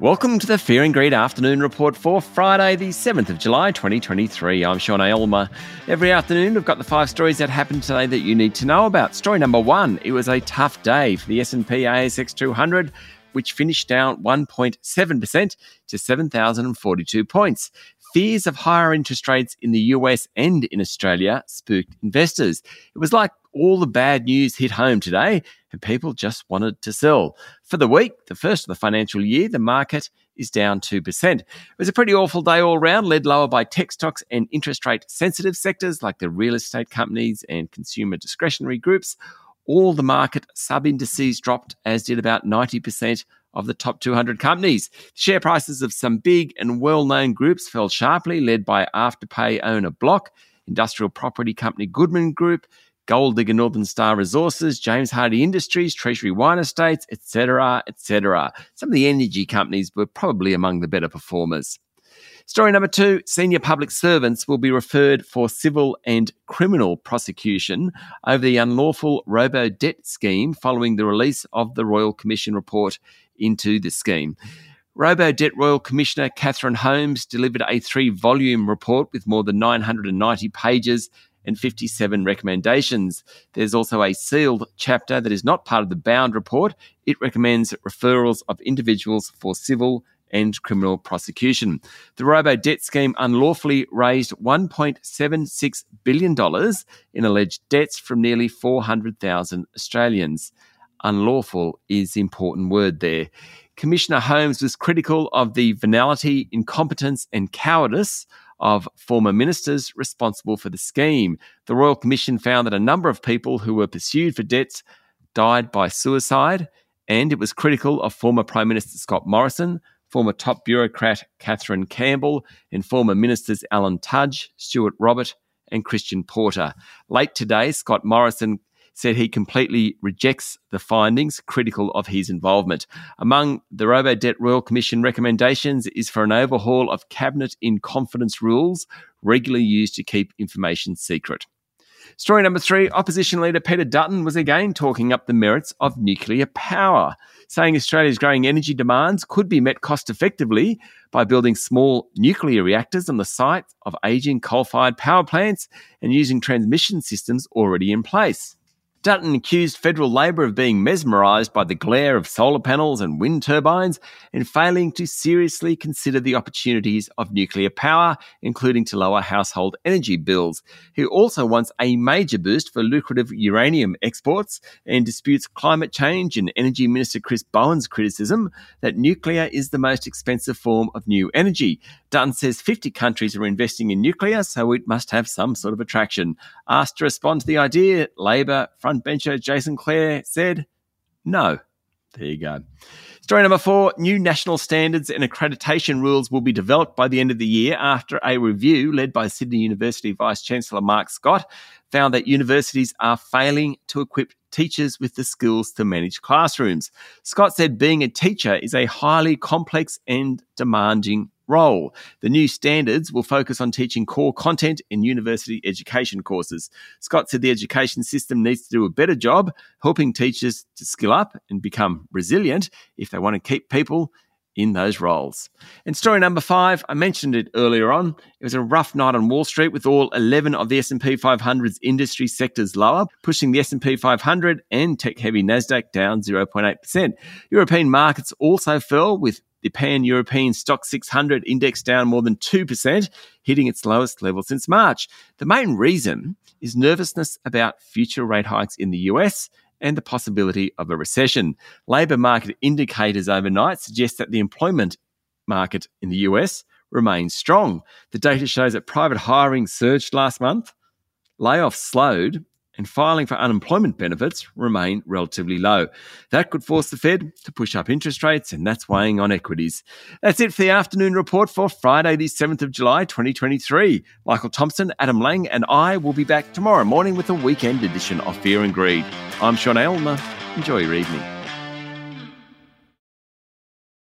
Welcome to the Fear and Greed Afternoon Report for Friday, the 7th of July, 2023. I'm Sean Aylmer. Every afternoon, we've got the five stories that happened today that you need to know about. Story number one, it was a tough day for the S&P ASX 200, which finished down 1.7% to 7,042 points. Fears of higher interest rates in the US and in Australia spooked investors. It was like all the bad news hit home today and people just wanted to sell. For the week, the first of the financial year, the market is down 2%. It was a pretty awful day all round, led lower by tech stocks and interest rate sensitive sectors like the real estate companies and consumer discretionary groups. All the market sub indices dropped, as did about 90% of the top 200 companies. Share prices of some big and well known groups fell sharply, led by Afterpay owner Block, industrial property company Goodman Group, Gold Digger Northern Star Resources, James Hardie Industries, Treasury Wine Estates, etc., etc. Some of the energy companies were probably among the better performers. Story number two senior public servants will be referred for civil and criminal prosecution over the unlawful robo debt scheme following the release of the Royal Commission report into the scheme. Robo Debt Royal Commissioner Catherine Holmes delivered a three volume report with more than 990 pages and 57 recommendations. There's also a sealed chapter that is not part of the bound report. It recommends referrals of individuals for civil and criminal prosecution. The robo debt scheme unlawfully raised $1.76 billion in alleged debts from nearly 400,000 Australians. Unlawful is the important word there. Commissioner Holmes was critical of the venality, incompetence, and cowardice of former ministers responsible for the scheme. The Royal Commission found that a number of people who were pursued for debts died by suicide, and it was critical of former Prime Minister Scott Morrison, former top bureaucrat Kathryn Campbell, and former ministers Alan Tudge, Stuart Robert, and Christian Porter. Late today, Scott Morrison said he completely rejects the findings critical of his involvement. Among the Robo Debt Royal Commission recommendations is for an overhaul of cabinet in confidence rules regularly used to keep information secret. Story number three Opposition leader Peter Dutton was again talking up the merits of nuclear power, saying Australia's growing energy demands could be met cost effectively by building small nuclear reactors on the site of ageing coal fired power plants and using transmission systems already in place. Dutton accused federal Labor of being mesmerised by the glare of solar panels and wind turbines and failing to seriously consider the opportunities of nuclear power, including to lower household energy bills. He also wants a major boost for lucrative uranium exports and disputes climate change and Energy Minister Chris Bowen's criticism that nuclear is the most expensive form of new energy. Dutton says 50 countries are investing in nuclear, so it must have some sort of attraction. Asked to respond to the idea, Labor front frontbencher Jason Clare said no. There you go. Story number four new national standards and accreditation rules will be developed by the end of the year after a review led by Sydney University Vice Chancellor Mark Scott found that universities are failing to equip teachers with the skills to manage classrooms. Scott said being a teacher is a highly complex and demanding role. The new standards will focus on teaching core content in university education courses. Scott said the education system needs to do a better job helping teachers to skill up and become resilient if they want to keep people in those roles. And story number 5, I mentioned it earlier on. It was a rough night on Wall Street with all 11 of the S&P 500's industry sectors lower, pushing the S&P 500 and tech-heavy Nasdaq down 0.8%. European markets also fell with the Pan European stock 600 index down more than 2%, hitting its lowest level since March. The main reason is nervousness about future rate hikes in the US and the possibility of a recession. Labour market indicators overnight suggest that the employment market in the US remains strong. The data shows that private hiring surged last month, layoffs slowed, and filing for unemployment benefits remain relatively low. That could force the Fed to push up interest rates, and that's weighing on equities. That's it for the afternoon report for Friday, the 7th of July, 2023. Michael Thompson, Adam Lang, and I will be back tomorrow morning with a weekend edition of Fear and Greed. I'm Sean Aylmer. Enjoy your evening.